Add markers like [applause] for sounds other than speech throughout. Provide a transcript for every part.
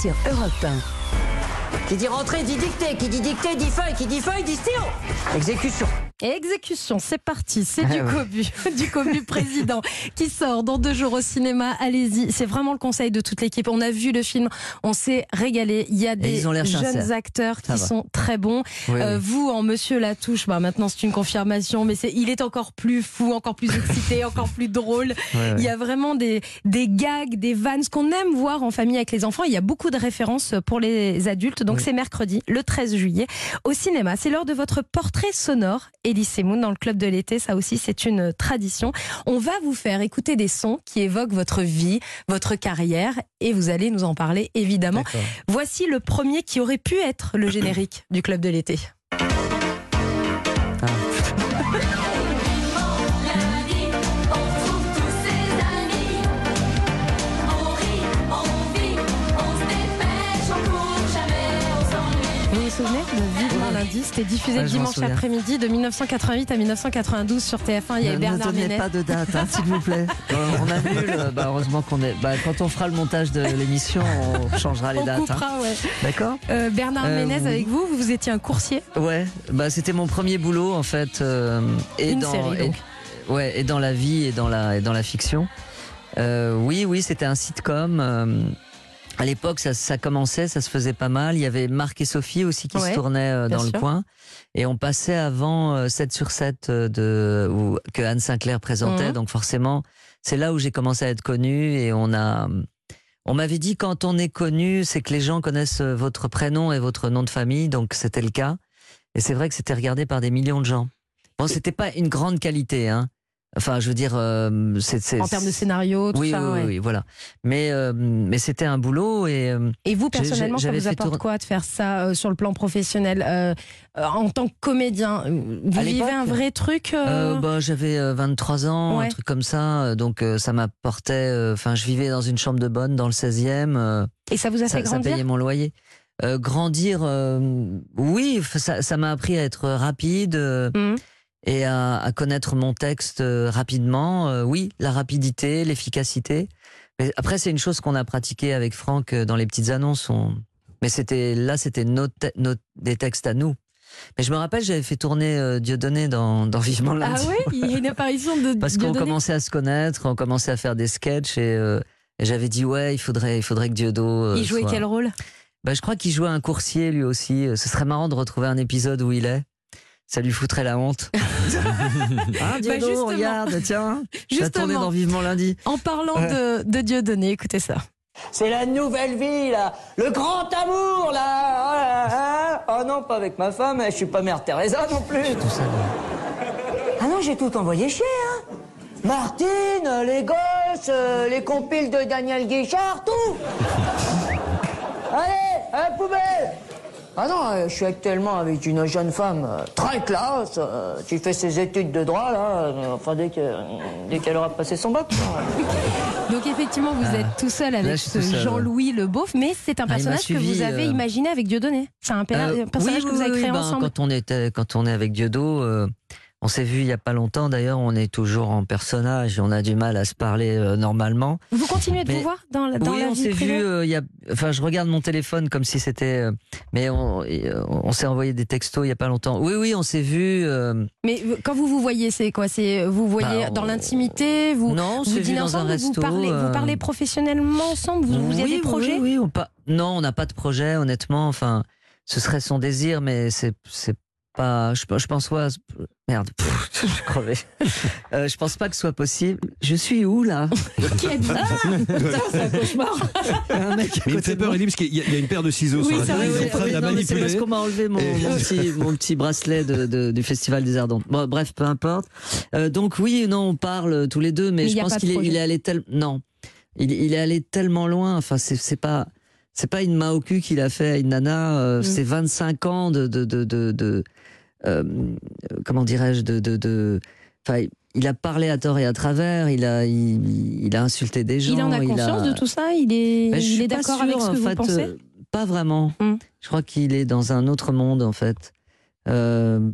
sur Europe 1. Qui dit rentrée dit dictée, qui dit dictée dit feuille, qui dit feuille dit stylo. Exécution. Exécution, c'est parti, c'est Ah du ouais. cobu, [laughs] du cobu président qui sort dans deux jours au cinéma. Allez-y, c'est vraiment le conseil de toute l'équipe. On a vu le film, on s'est régalé. Il y a des jeunes sincères. acteurs qui sont très bons. Oui, Euh, oui. vous, en Monsieur Latouche, bah maintenant c'est une confirmation, mais c'est, il est encore plus fou, encore plus excité, [laughs] encore plus drôle. Il y a vraiment des, des gags, des vannes, ce qu'on aime voir en famille avec les enfants. Il y a beaucoup de références pour les adultes. Donc c'est mercredi, le 13 juillet, au cinéma. C'est l'heure de votre portrait sonore, Elise Moon, dans le club de l'été. Ça aussi, c'est une tradition. On va vous faire écouter des sons qui évoquent votre vie, votre carrière, et vous allez nous en parler évidemment. Voici le premier qui aurait pu être le générique du club de l'été. C'était diffusé dimanche après-midi de 1988 à 1992 sur TF1. Il y avait Bernard Ne donnez pas de date, hein, s'il vous plaît. [laughs] on annule. Euh, bah, heureusement qu'on est. Bah, quand on fera le montage de l'émission, on changera les dates. Hein. Coupera, hein. ouais. D'accord? Euh, Bernard euh, Ménez avec vous, vous étiez un coursier? Ouais. Bah, c'était mon premier boulot en fait. Et Une dans, série, donc. Et, ouais, et dans la vie et dans la fiction. oui, oui, c'était un sitcom euh, à l'époque, ça, ça commençait, ça se faisait pas mal. Il y avait Marc et Sophie aussi qui Ouais, se tournaient euh, dans sûr. le coin. Et on passait avant euh, 7 sur 7 euh, de, où, que Anne Sinclair présentait. Mhm. Donc forcément, c'est là où j'ai commencé à être connu. Et on a. On m'avait dit quand on est connu, c'est que les gens connaissent euh, votre prénom et votre nom de famille. Donc c'était le cas. Et c'est vrai que c'était regardé par des millions de gens. Bon, c'était pas une grande qualité, hein. Enfin, je veux dire, euh, c'est, En termes de scénario, tout oui, ça. oui, ouais. oui, oui, voilà. Mais, euh, mais c'était un boulot et euh, Et vous, personnellement, ça vous apporte quoi de faire ça sur le plan professionnel En tant que comédien, vous À vivez un vrai truc bah, j'avais euh, 23 ans, Ouais. un truc comme ça. Donc ça m'apportait. Enfin, je vivais dans une chambre de bonne dans le 16e. euh, Et ça vous a ça, fait ça grandir? payait mon loyer. Grandir, oui, ça ça m'a appris à être rapide. Mhm. Et à, à connaître mon texte euh, rapidement. Euh, oui, la rapidité, l'efficacité. Mais après, c'est une chose qu'on a pratiquée avec Franck euh, dans les petites annonces. On- Mais c'était là, c'était nos te- nos- des textes à nous. Mais je me rappelle, j'avais fait tourner euh, Dieudonné dans, dans Vivement Ah lundi. oui, il y a une apparition de [laughs] Parce qu'on Dieudonné. commençait à se connaître, on commençait à faire des sketchs et, euh, et j'avais dit ouais, il faudrait, il faudrait que Diodo. euh, Il jouait soit- quel rôle? Bah, je crois qu'il jouait un coursier lui aussi. Ce serait marrant de retrouver un épisode où il est. Ça lui foutrait la honte. Diodo, [laughs] Bah, regarde, tiens, t'as tourné Justement, dans Vivement lundi. en parlant de, de Dieudonné, écoutez ça. C'est la nouvelle vie, là. Le grand amour, là. Ah, ah. Oh non, pas avec ma femme. Je suis pas mère Teresa non plus. Ah non, j'ai tout envoyé chier, hein. Martine, les gosses, euh, les compiles de Daniel Guichard, tout. [laughs] Allez, à la poubelle. Ah non, euh, je suis actuellement avec une jeune femme euh, très classe euh, qui fait ses études de droit, là. enfin, dès que- dès qu'elle aura passé son bac. [laughs] Donc effectivement, vous êtes tout seul avec ce Jean-Louis Le Beauf, mais c'est un Ah, personnage que vous avez euh, imaginé avec Dieudonné. C'est un, Euh, personnage oui, que vous avez créé oui, ben, ensemble. Quand on était, quand on est avec euh, on s'est vu il y a pas longtemps. D'ailleurs, on est toujours en personnage. On a du mal à se parler euh, normalement. Vous continuez de Mais- vous voir dans, la- dans oui, la on s'est vu. euh, il y a, enfin, je regarde mon téléphone comme si c'était. euh, mais on, on s'est envoyé des textos il y a pas longtemps. Oui, oui, on s'est vu. Mais quand vous vous voyez, c'est quoi? C'est vous voyez Bah, dans l'intimité Vous, non, on vous dînez dans un ensemble resto. vous parlez, vous parlez professionnellement ensemble Vous, oui, des projets Oui, oui, on. Non, on n'a pas de projet, honnêtement. Enfin, ce serait son désir, mais c'est c'est pas. Je, je pense pas. Merde, pff, [laughs] je suis crevé. Euh, je pense pas que ce soit possible. Je suis où là? [laughs] Qui êtes-vous Putain, c'est un cauchemar. Un mec Mais il me fait peur, moi. Elie, parce qu'il y, a- il y a une paire de ciseaux Oui, sur la table. Ils sont en train de la parce qu'on m'a enlevé mon, Et- mon petit, mon petit bracelet de, de- du Festival des Ardentes. Bon, bref, peu importe. Euh, donc oui, non, on parle tous les deux, mais, Mais il je pense qu'il est, il est allé tellement... Non, il, il est allé tellement loin. Enfin, c'est c'est pas... C'est pas une main au cul qu'il a fait à une nana. euh, Mm. C'est 25 ans de... de, de, de, de- comment dirais-je de, de, de- Enfin, il a parlé à tort et à travers. Il a, il, il a insulté des gens. Il en a conscience de tout ça Il est, Ben, je il est d'accord avec ce que en vous fait, pensez euh, Pas vraiment. Hmm. Je crois qu'il est dans un autre monde, en fait. Euh,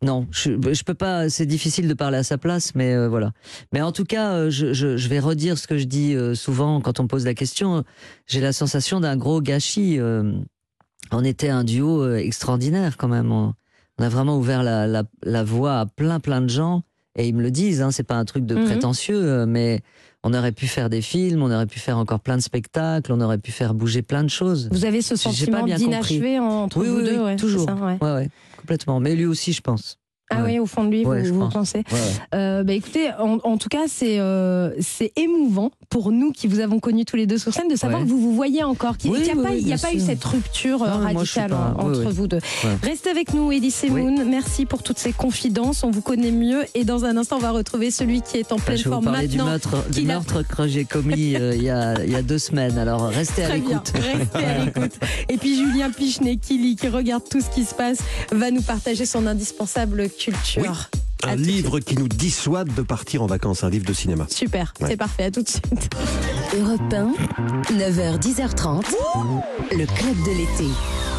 non, je, je peux pas. C'est difficile de parler à sa place, mais euh, voilà. Mais en tout cas, euh, je, je, je, vais redire ce que je dis euh, souvent quand on pose la question. J'ai la sensation d'un gros gâchis. on était un duo extraordinaire quand même. On, a vraiment ouvert la, la, la, voie à plein plein de gens. Et ils me le disent. Hein, c'est pas un truc de mhm. prétentieux, mais on aurait pu faire des films, on aurait pu faire encore plein de spectacles, on aurait pu faire bouger plein de choses. Vous avez ce sentiment d'inachevé entre vous deux, ouais, toujours. ouais. Ouais, complètement. Mais lui aussi, je pense. Ah oui, au fond de lui, vous, pensez. Euh, bah, écoutez, en, tout cas, c'est euh, c'est émouvant pour nous qui vous avons connus tous les deux sur scène de savoir que vous vous voyez encore, qu'il n'y a, pas, y a pas eu cette rupture euh, radicale entre vous deux. Restez avec nous, Eddie Semoun. Merci pour toutes ces confidences. On vous connaît mieux et dans un instant, on va retrouver celui qui est en pleine forme vous maintenant. Du meurtre, du meurtre que j'ai commis il, y a, il y a deux semaines. Alors restez à l'écoute. Restez à l'écoute. Et puis Julien Pichenet, qui, qui regarde tout ce qui se passe, va nous partager son indispensable culture. Un livre qui nous dissuade de partir en vacances, un livre de cinéma. Super, c'est parfait, à tout de suite. Europe 1, 9h, 10h30, le club de l'été.